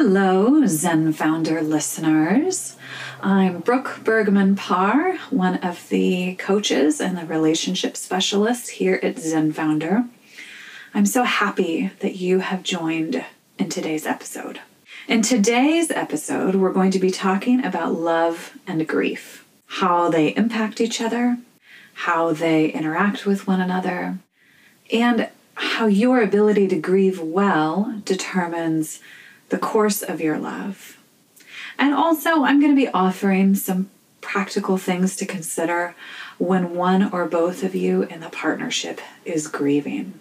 Hello, Zen Founder listeners. I'm Brooke Bergman Parr, one of the coaches and the relationship specialists here at Zen Founder. I'm so happy that you have joined in today's episode. In today's episode, we're going to be talking about love and grief, how they impact each other, how they interact with one another, and how your ability to grieve well determines the course of your love. And also, I'm going to be offering some practical things to consider when one or both of you in the partnership is grieving.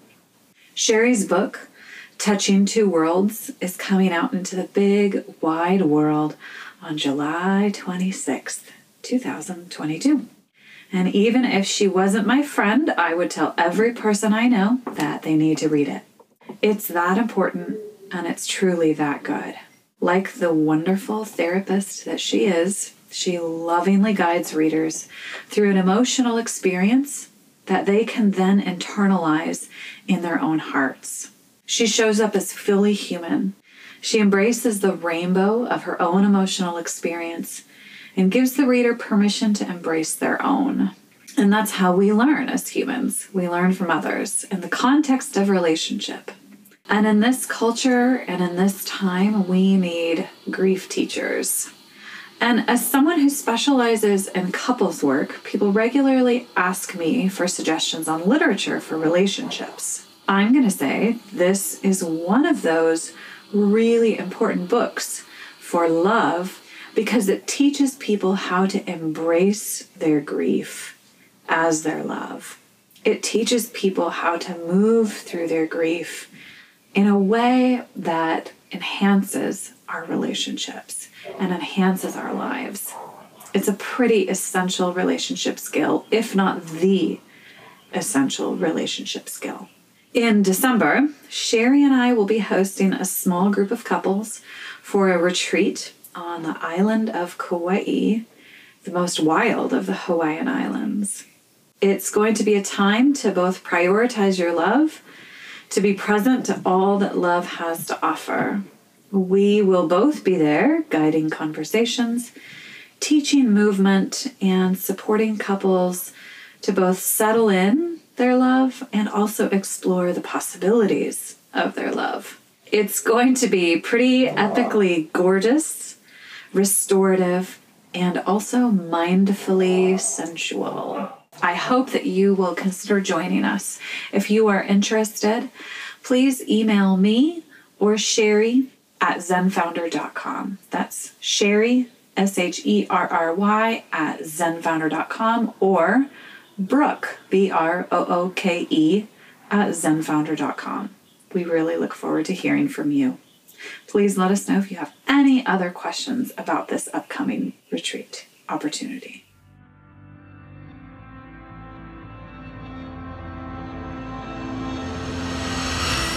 Sherry's book, Touching Two Worlds, is coming out into the big, wide world on July 26th, 2022. And even if she wasn't my friend, I would tell every person I know that they need to read it. It's that important and it's truly that good. Like the wonderful therapist that she is, she lovingly guides readers through an emotional experience that they can then internalize in their own hearts. She shows up as fully human. She embraces the rainbow of her own emotional experience and gives the reader permission to embrace their own. And that's how we learn as humans. We learn from others in the context of relationship. And in this culture and in this time, we need grief teachers. And as someone who specializes in couples work, people regularly ask me for suggestions on literature for relationships. I'm going to say this is one of those really important books for love because it teaches people how to embrace their grief as their love. It teaches people how to move through their grief in a way that enhances our relationships and enhances our lives. It's a pretty essential relationship skill, if not the essential relationship skill. In December, Sherry and I will be hosting a small group of couples for a retreat on the island of Kauai, the most wild of the Hawaiian Islands. It's going to be a time to both prioritize your love to be present to all that love has to offer. We will both be there, guiding conversations, teaching movement, and supporting couples to both settle in their love and also explore the possibilities of their love. It's going to be pretty epically gorgeous, restorative, and also mindfully sensual. I hope that you will consider joining us. If you are interested, please email me or Sherry at zenfounder.com. That's Sherry, S H E R R Y, at zenfounder.com or Brooke, B R O O K E, at zenfounder.com. We really look forward to hearing from you. Please let us know if you have any other questions about this upcoming retreat opportunity.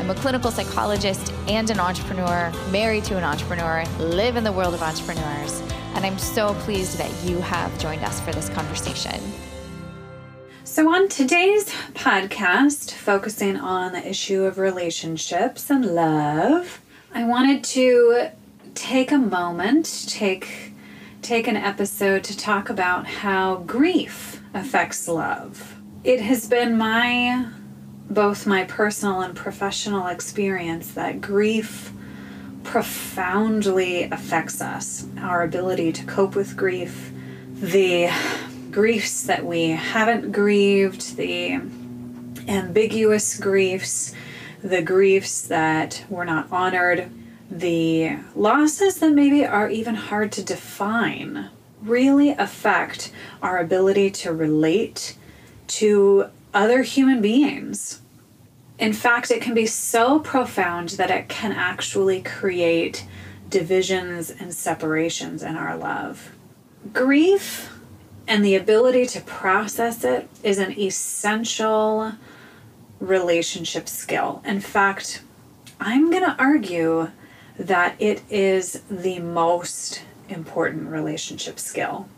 I'm a clinical psychologist and an entrepreneur, married to an entrepreneur, live in the world of entrepreneurs, and I'm so pleased that you have joined us for this conversation. So, on today's podcast, focusing on the issue of relationships and love, I wanted to take a moment, take take an episode to talk about how grief affects love. It has been my both my personal and professional experience that grief profoundly affects us, our ability to cope with grief, the griefs that we haven't grieved, the ambiguous griefs, the griefs that were not honored, the losses that maybe are even hard to define really affect our ability to relate to other human beings in fact, it can be so profound that it can actually create divisions and separations in our love. Grief And the ability to process it is an essential relationship skill. In fact, I'm going to argue that it is the most important relationship skill.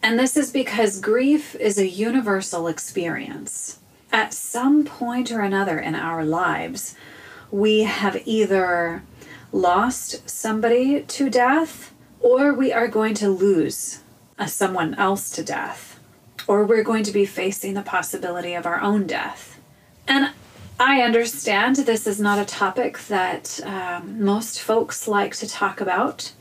And this is because grief is a universal experience. At some point or another in our lives, we have either lost somebody to death or we are going to lose a someone else to death or we're going to be facing the possibility of our own death. And I understand this is not a topic that um, most folks like to talk about.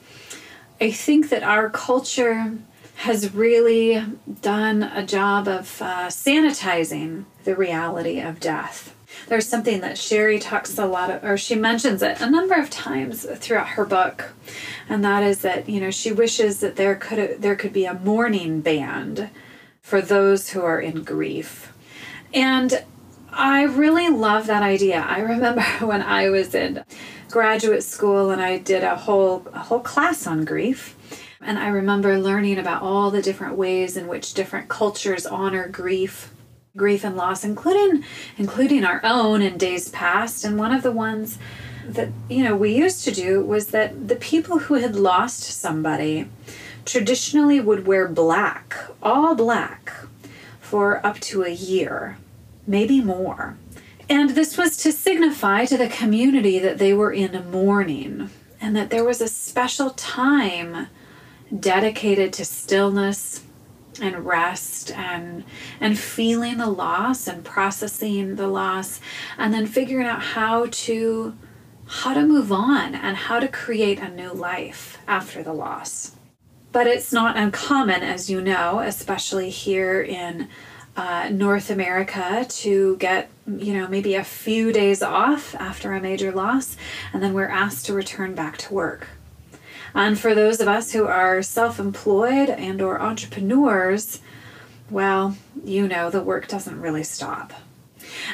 I think that our culture has really done a job of uh, sanitizing the reality of death. There's something that Sherry talks a lot of, or she mentions it a number of times throughout her book, and that is that you know she wishes that there could there could be a mourning band for those who are in grief, and I really love that idea. I remember when I was in graduate school and I did a whole a whole class on grief. And I remember learning about all the different ways in which different cultures honor grief, grief and loss, including including our own in days past. And one of the ones that you know we used to do was that the people who had lost somebody traditionally would wear black, all black, for up to a year maybe more. And this was to signify to the community that they were in mourning and that there was a special time dedicated to stillness and rest and and feeling the loss and processing the loss and then figuring out how to how to move on and how to create a new life after the loss. But it's not uncommon as you know, especially here in uh, North America to get, you know, maybe a few days off after a major loss, and then we're asked to return back to work. And for those of us who are self-employed and or entrepreneurs, well, you know, the work doesn't really stop.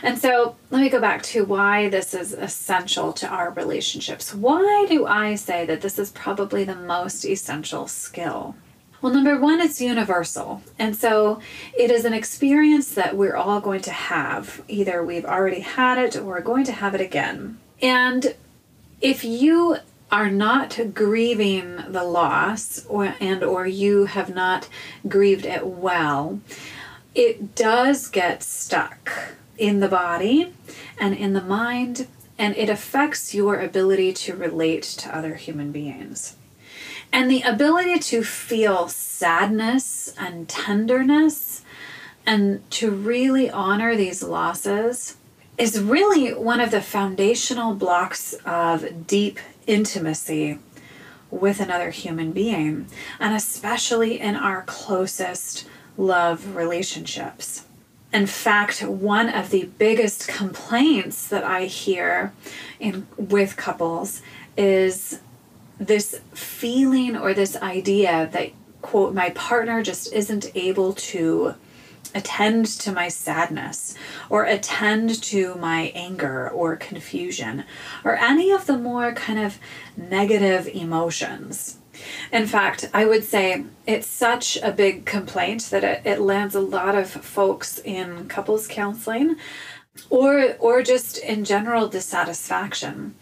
And so let me go back to why this is essential to our relationships. Why do I say that this is probably the most essential skill? Well, number one, it's universal. And so it is an experience that we're all going to have. Either we've already had it or we're going to have it again. And if you are not grieving the loss or and or you have not grieved it well, it does get stuck in the body and in the mind and it affects your ability to relate to other human beings. And the ability to feel sadness and tenderness and to really honor these losses is really one of the foundational blocks of deep intimacy with another human being, and especially in our closest love relationships. In fact, one of the biggest complaints that I hear in with couples is this feeling or this idea that quote my partner just isn't able to attend to my sadness or attend to my anger or confusion or any of the more kind of negative emotions. In fact, I would say it's such a big complaint that it, it lands a lot of folks in couples counseling or or just in general dissatisfaction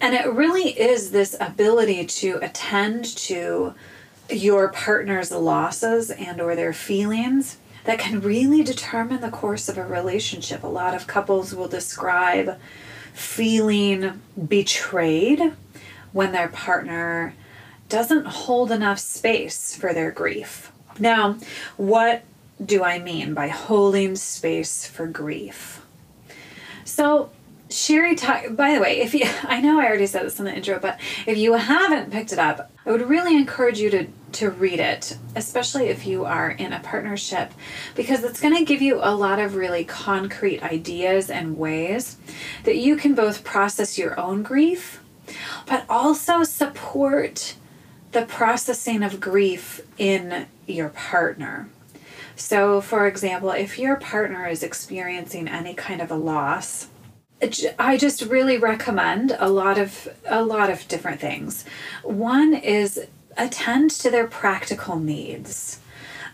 and it really is this ability to attend to your partner's losses and or their feelings that can really determine the course of a relationship. A lot of couples will describe feeling betrayed when their partner doesn't hold enough space for their grief. Now what do i mean by holding space for grief? So Sherry talk by the way, if you I know I already said this in the intro, but if you haven't picked it up, I would really encourage you to to read it, especially if you are in a partnership, because it's going to give you a lot of really concrete ideas and ways that you can both process your own grief, but also support the processing of grief in your partner. So, for example, if your partner is experiencing any kind of a loss, I just really recommend a lot of a lot of different things. One is attend to their practical needs.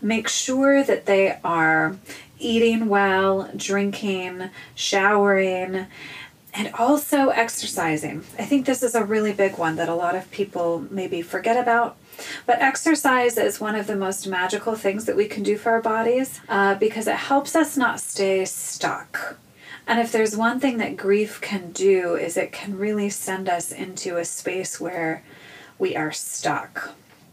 make sure that they are eating well, drinking, showering, and also exercising. I think this is a really big one that a lot of people maybe forget about. But exercise is one of the most magical things that we can do for our bodies uh, because it helps us not stay stuck. And if there's one thing that grief can do, is it can really send us into a space where we are stuck.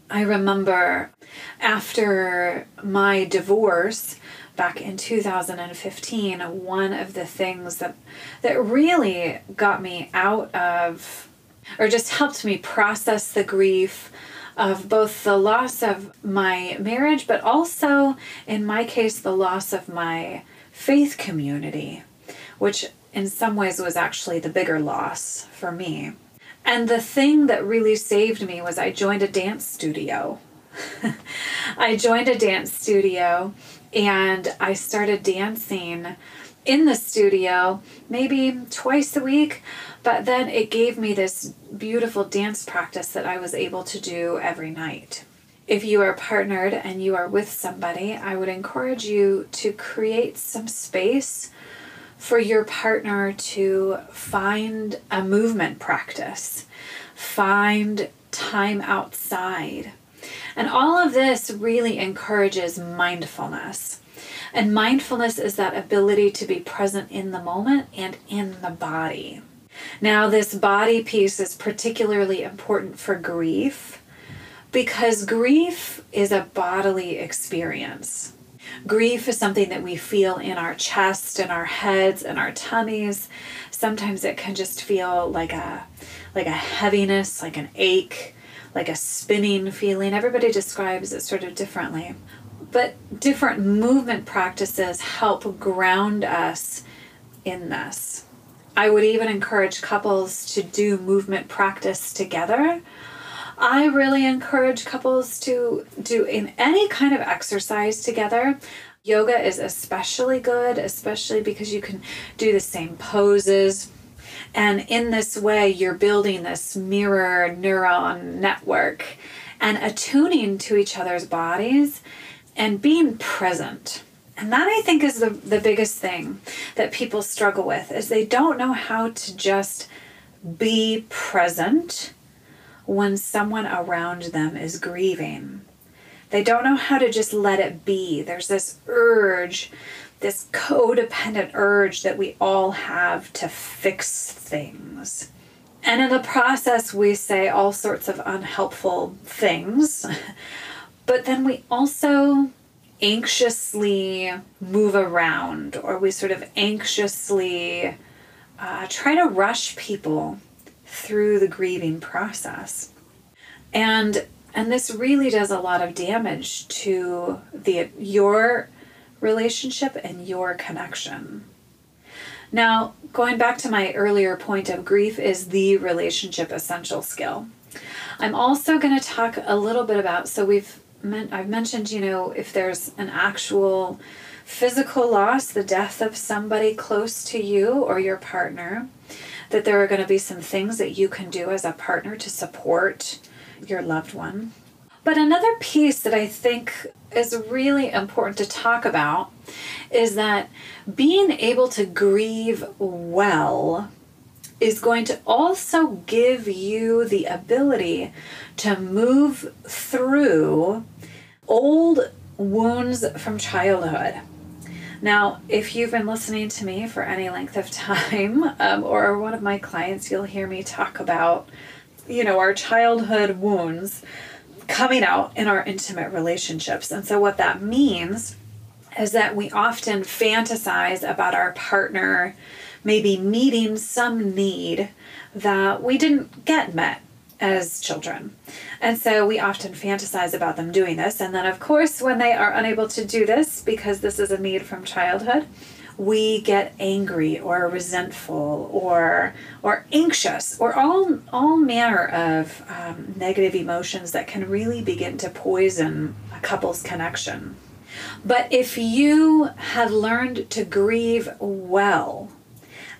I remember after my divorce, back in 2015 one of the things that that really got me out of or just helped me process the grief of both the loss of my marriage but also in my case the loss of my faith community which in some ways was actually the bigger loss for me and the thing that really saved me was I joined a dance studio I joined a dance studio and I started dancing in the studio maybe twice a week, but then it gave me this beautiful dance practice that I was able to do every night. If you are partnered and you are with somebody, I would encourage you to create some space for your partner to find a movement practice, find time outside and all of this really encourages mindfulness. And mindfulness is that ability to be present in the moment and in the body. Now, this body piece is particularly important for grief because grief is a bodily experience. Grief is something that we feel in our chest and our heads and our tummies. Sometimes it can just feel like a like a heaviness, like an ache like a spinning feeling. Everybody describes it sort of differently. But different movement practices help ground us in this. I would even encourage couples to do movement practice together. I really encourage couples to do in any kind of exercise together. Yoga is especially good, especially because you can do the same poses and in this way, you're building this mirror neuron network and attuning to each other's bodies and being present. And that I think is the, the biggest thing that people struggle with is they don't know how to just be present when someone around them is grieving. They don't know how to just let it be. There's this urge this codependent urge that we all have to fix things. And in the process, we say all sorts of unhelpful things, but then we also anxiously move around or we sort of anxiously uh, try to rush people through the grieving process. And and this really does a lot of damage to the your relationship and your connection. Now, going back to my earlier point of grief is the relationship essential skill. I'm also going to talk a little bit about so we've I've mentioned, you know, if there's an actual physical loss, the death of somebody close to you or your partner, that there are going to be some things that you can do as a partner to support your loved one. But another piece that I think is really important to talk about is that being able to grieve well is going to also give you the ability to move through old wounds from childhood. Now, if you've been listening to me for any length of time, um, or one of my clients, you'll hear me talk about, you know, our childhood wounds coming out in our intimate relationships. And so, what that means is that we often fantasize about our partner maybe meeting some need that we didn't get met as children. And so we often fantasize about them doing this. And then, of course, when they are unable to do this because this is a need from childhood, we get angry or resentful or or anxious or all all manner of um, negative emotions that can really begin to poison a couple's connection. But if you have learned to grieve well,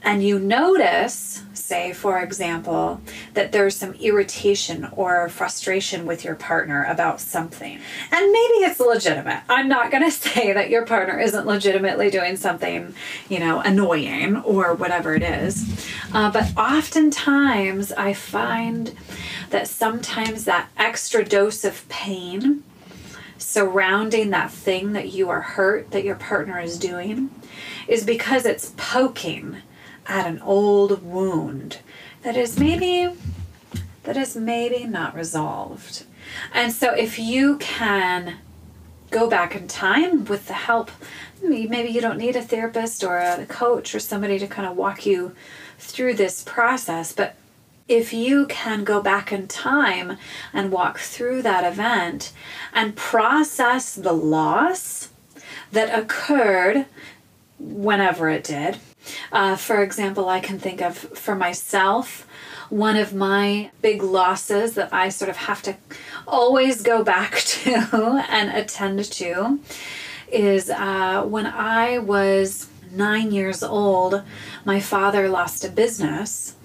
and you notice, say, for example, that there's some irritation or frustration with your partner about something, and maybe it's legitimate. I'm not going to say that your partner isn't legitimately doing something, you know, annoying or whatever it is, uh, but oftentimes I find that sometimes that extra dose of pain surrounding that thing that you are hurt that your partner is doing is because it's poking at an old wound that is maybe that is maybe not resolved. And so if you can go back in time with the help maybe you don't need a therapist or a coach or somebody to kind of walk you through this process but if you can go back in time and walk through that event and process the loss that occurred whenever it did. Uh, for example, I can think of for myself, one of my big losses that I sort of have to always go back to and attend to is uh, when I was nine years old, my father lost a business.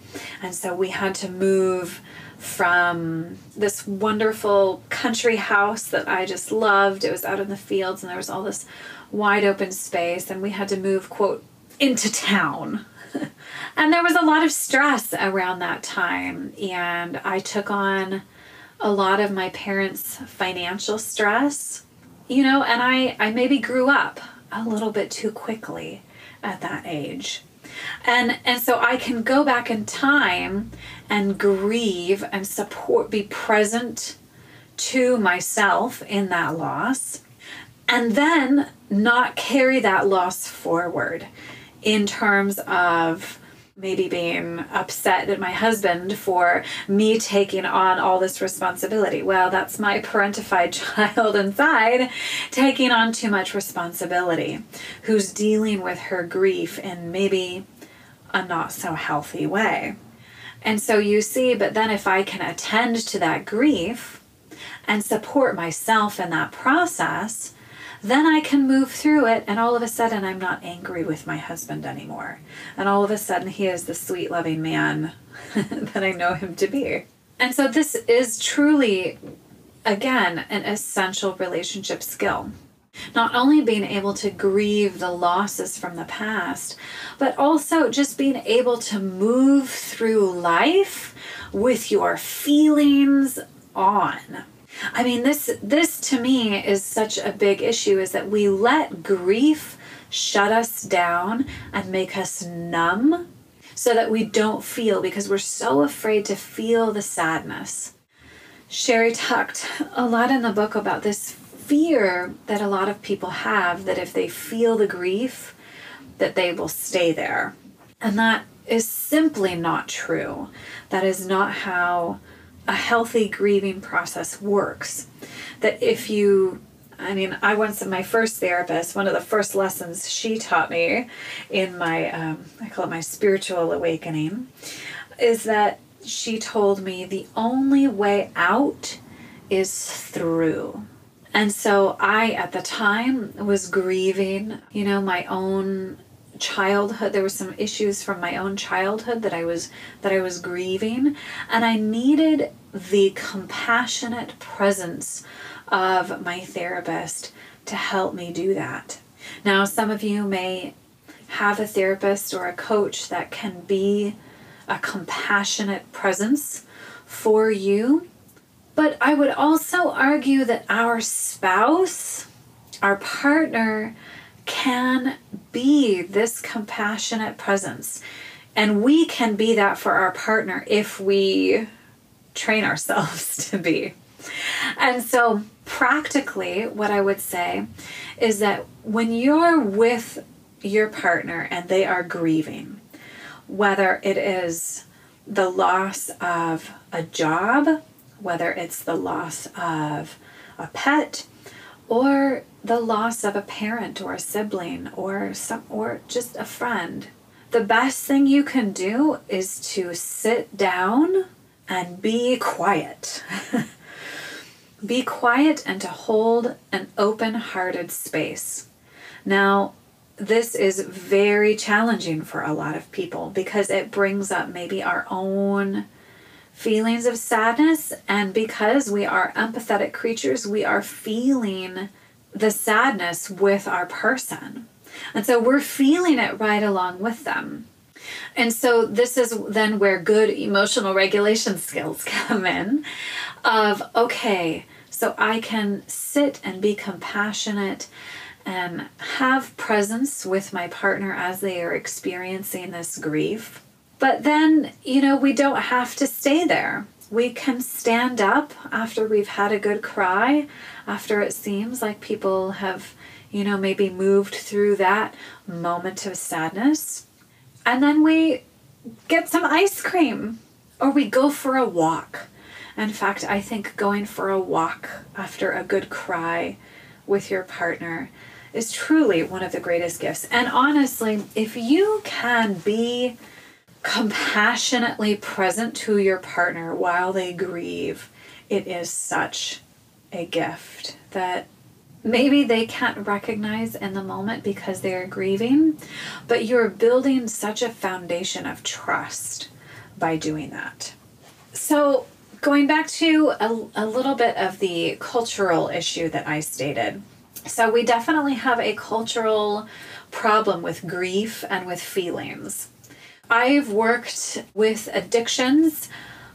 And so we had to move from this wonderful country house that I just loved. It was out in the fields and there was all this wide open space, and we had to move, quote, into town. and there was a lot of stress around that time, and I took on a lot of my parents' financial stress, you know, and I, I maybe grew up a little bit too quickly at that age. And and so I can go back in time and grieve and support be present to myself in that loss and then not carry that loss forward in terms of maybe being upset at my husband for me taking on all this responsibility. Well, that's my parentified child inside taking on too much responsibility, who's dealing with her grief in maybe a not so healthy way. And so you see, but then if I can attend to that grief and support myself in that process, then I can move through it, and all of a sudden I'm not angry with my husband anymore. And all of a sudden he is the sweet, loving man that I know him to be. And so this is truly, again, an essential relationship skill. Not only being able to grieve the losses from the past, but also just being able to move through life with your feelings on I mean, this this to me is such a big issue is that we let grief shut us down and make us numb so that we don't feel because we're so afraid to feel the sadness. Sherry talked a lot in the book about this fear that a lot of people have that if they feel the grief that they will stay there. And that is simply not true. That is not how a healthy grieving process works. That if you I mean, I once my first therapist, one of the first lessons she taught me in my, um, I call it my spiritual awakening, is that she told me the only way out is through. And so I, at the time, was grieving, you know, my own childhood there were some issues from my own childhood that I was that I was grieving and I needed the compassionate presence of my therapist to help me do that. Now some of you may have a therapist or a coach that can be a compassionate presence for you. But I would also argue that our spouse, our partner, can be this compassionate presence. And we can be that for our partner if we train ourselves to be. And so, practically, what I would say is that when you're with your partner and they are grieving, whether it is the loss of a job, whether it's the loss of a pet, or the loss of a parent or a sibling or some or just a friend. The best thing you can do is to sit down and be quiet. Be quiet and to hold an open-hearted space. Now this is very challenging for a lot of people because it brings up maybe our own feelings of sadness. And because we are empathetic creatures, we are feeling the sadness with our person. And so we're feeling it right along with them. And so this is then where good emotional regulation skills come in of okay, so I can sit and be compassionate and have presence with my partner as they are experiencing this grief. But then, you know, we don't have to stay there. We can stand up after we've had a good cry, after it seems like people have, you know, maybe moved through that moment of sadness. And then we get some ice cream or we go for a walk. In fact, I think going for a walk after a good cry with your partner is truly one of the greatest gifts. And honestly, if you can be compassionately present to your partner while they grieve, it is such a gift that maybe they can't recognize in the moment because they're grieving, but you're building such a foundation of trust by doing that. So, going back to a, a little bit of the cultural issue that I stated. So, we definitely have a cultural problem with grief and with feelings. I've worked with addictions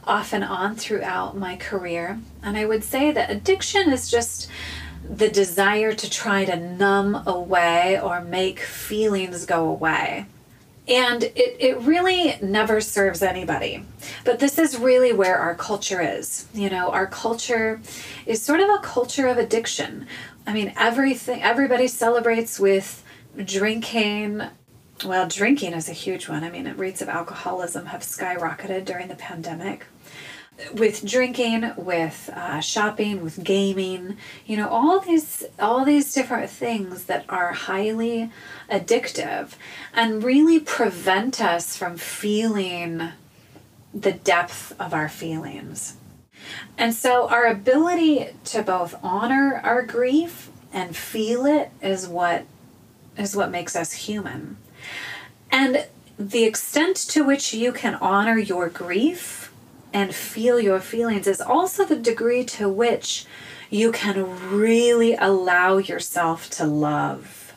off and on throughout my career, and I would say that addiction is just the desire to try to numb away or make feelings go away. And it, it really never serves anybody. But this is really where our culture is. You know, our culture is sort of a culture of addiction. I mean, everything, everybody celebrates with drinking. Well, drinking is a huge one. I mean, rates of alcoholism have skyrocketed during the pandemic. With drinking, with uh, shopping, with gaming, you know, all these all these different things that are highly addictive and really prevent us from feeling the depth of our feelings. And so, our ability to both honor our grief and feel it is what is what makes us human. And the extent to which you can honor your grief and feel your feelings is also the degree to which you can really allow yourself to love.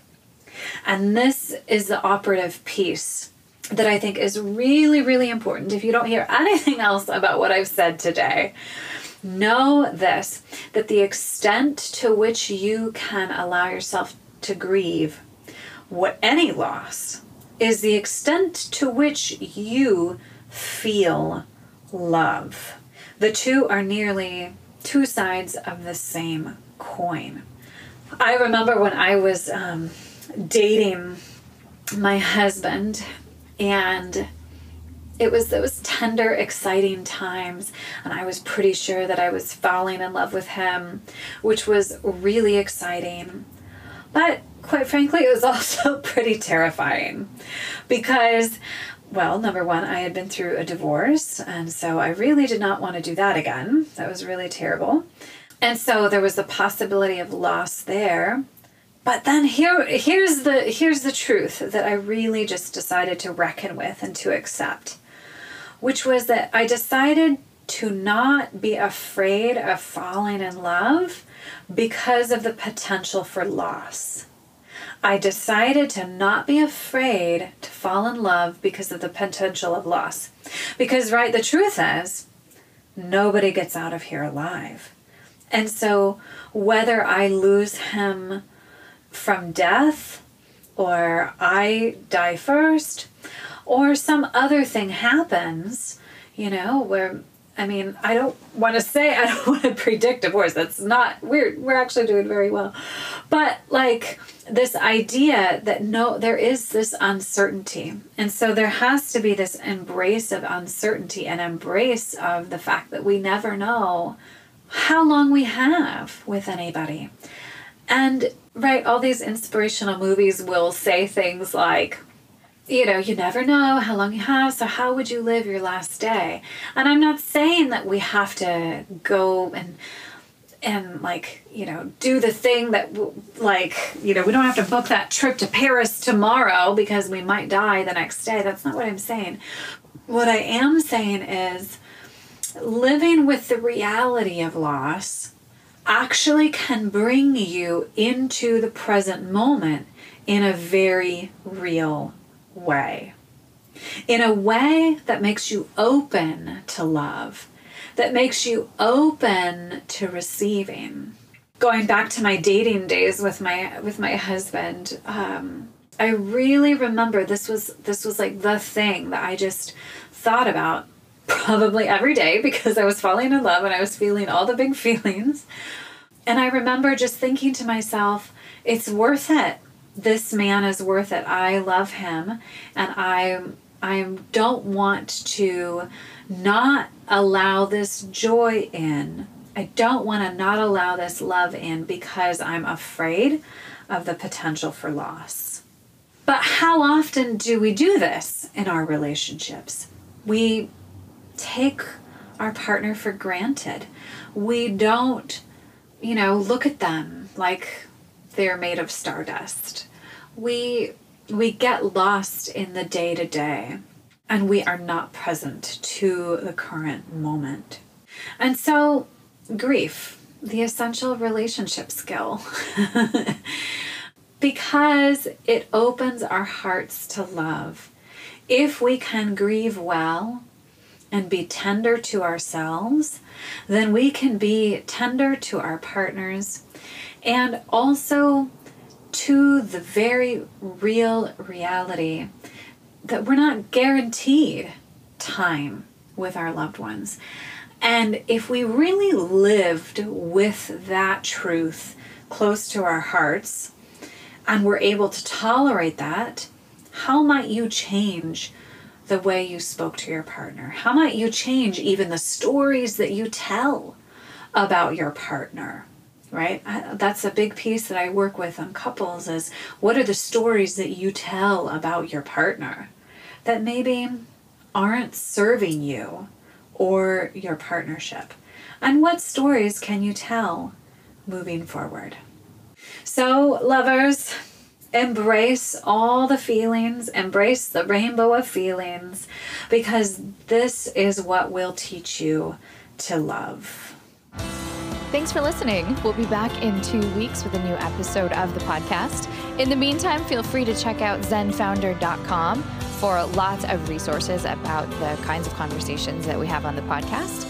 And this is the operative piece that I think is really, really important. If you don't hear anything else about what I've said today, know this that the extent to which you can allow yourself to grieve what any loss is the extent to which you feel love. The two are nearly two sides of the same coin. I remember when I was um, dating my husband, and it was those tender, exciting times, and I was pretty sure that I was falling in love with him, which was really exciting. But quite frankly, it was also pretty terrifying because, well, number one, I had been through a divorce, and so I really did not want to do that again. That was really terrible. And so there was the possibility of loss there. But then here here's the here's the truth that I really just decided to reckon with and to accept. Which was that I decided to not be afraid of falling in love because of the potential for loss. I decided to not be afraid to fall in love because of the potential of loss. Because, right, the truth is, nobody gets out of here alive. And so, whether I lose him from death, or I die first, or some other thing happens, you know, where I mean, I don't want to say I don't want to predict divorce. That's not we're we're actually doing very well. But like this idea that no there is this uncertainty. And so there has to be this embrace of uncertainty and embrace of the fact that we never know how long we have with anybody. And right, all these inspirational movies will say things like you know, you never know how long you have, so how would you live your last day? And I'm not saying that we have to go and and like you know do the thing that like you know we don't have to book that trip to paris tomorrow because we might die the next day. That's not what i'm saying. What i am saying is living with the reality of loss actually can bring you into the present moment in a very real way. In a way that makes you open to love that makes you open to receiving. Going back to my dating days with my with my husband, um, I really remember this was this was like the thing that I just thought about probably every day because I was falling in love and I was feeling all the big feelings. And I remember just thinking to myself, it's worth it. This man is worth it. I love him and I I don't want to not allow this joy in. I don't want to not allow this love in because I'm afraid of the potential for loss. But how often do we do this in our relationships? We take our partner for granted. We don't, you know, look at them like they're made of stardust. We we get lost in the day to day and we are not present to the current moment. And so, grief, the essential relationship skill, because it opens our hearts to love. If we can grieve well and be tender to ourselves, then we can be tender to our partners and also to the very real reality that we're not guaranteed time with our loved ones. And if we really lived with that truth close to our hearts and we're able to tolerate that, how might you change the way you spoke to your partner? How might you change even the stories that you tell about your partner? Right? That's a big piece that I work with on couples is what are the stories that you tell about your partner? that maybe aren't serving you or your partnership? And what stories can you tell moving forward? So, lovers, embrace all the feelings, embrace the rainbow of feelings, because this is what will teach you to love. Thanks for listening. We'll be back in two weeks with a new episode of the podcast. In the meantime, feel free to check out zenfounder.com for lots of resources about the kinds of conversations that we have on the podcast.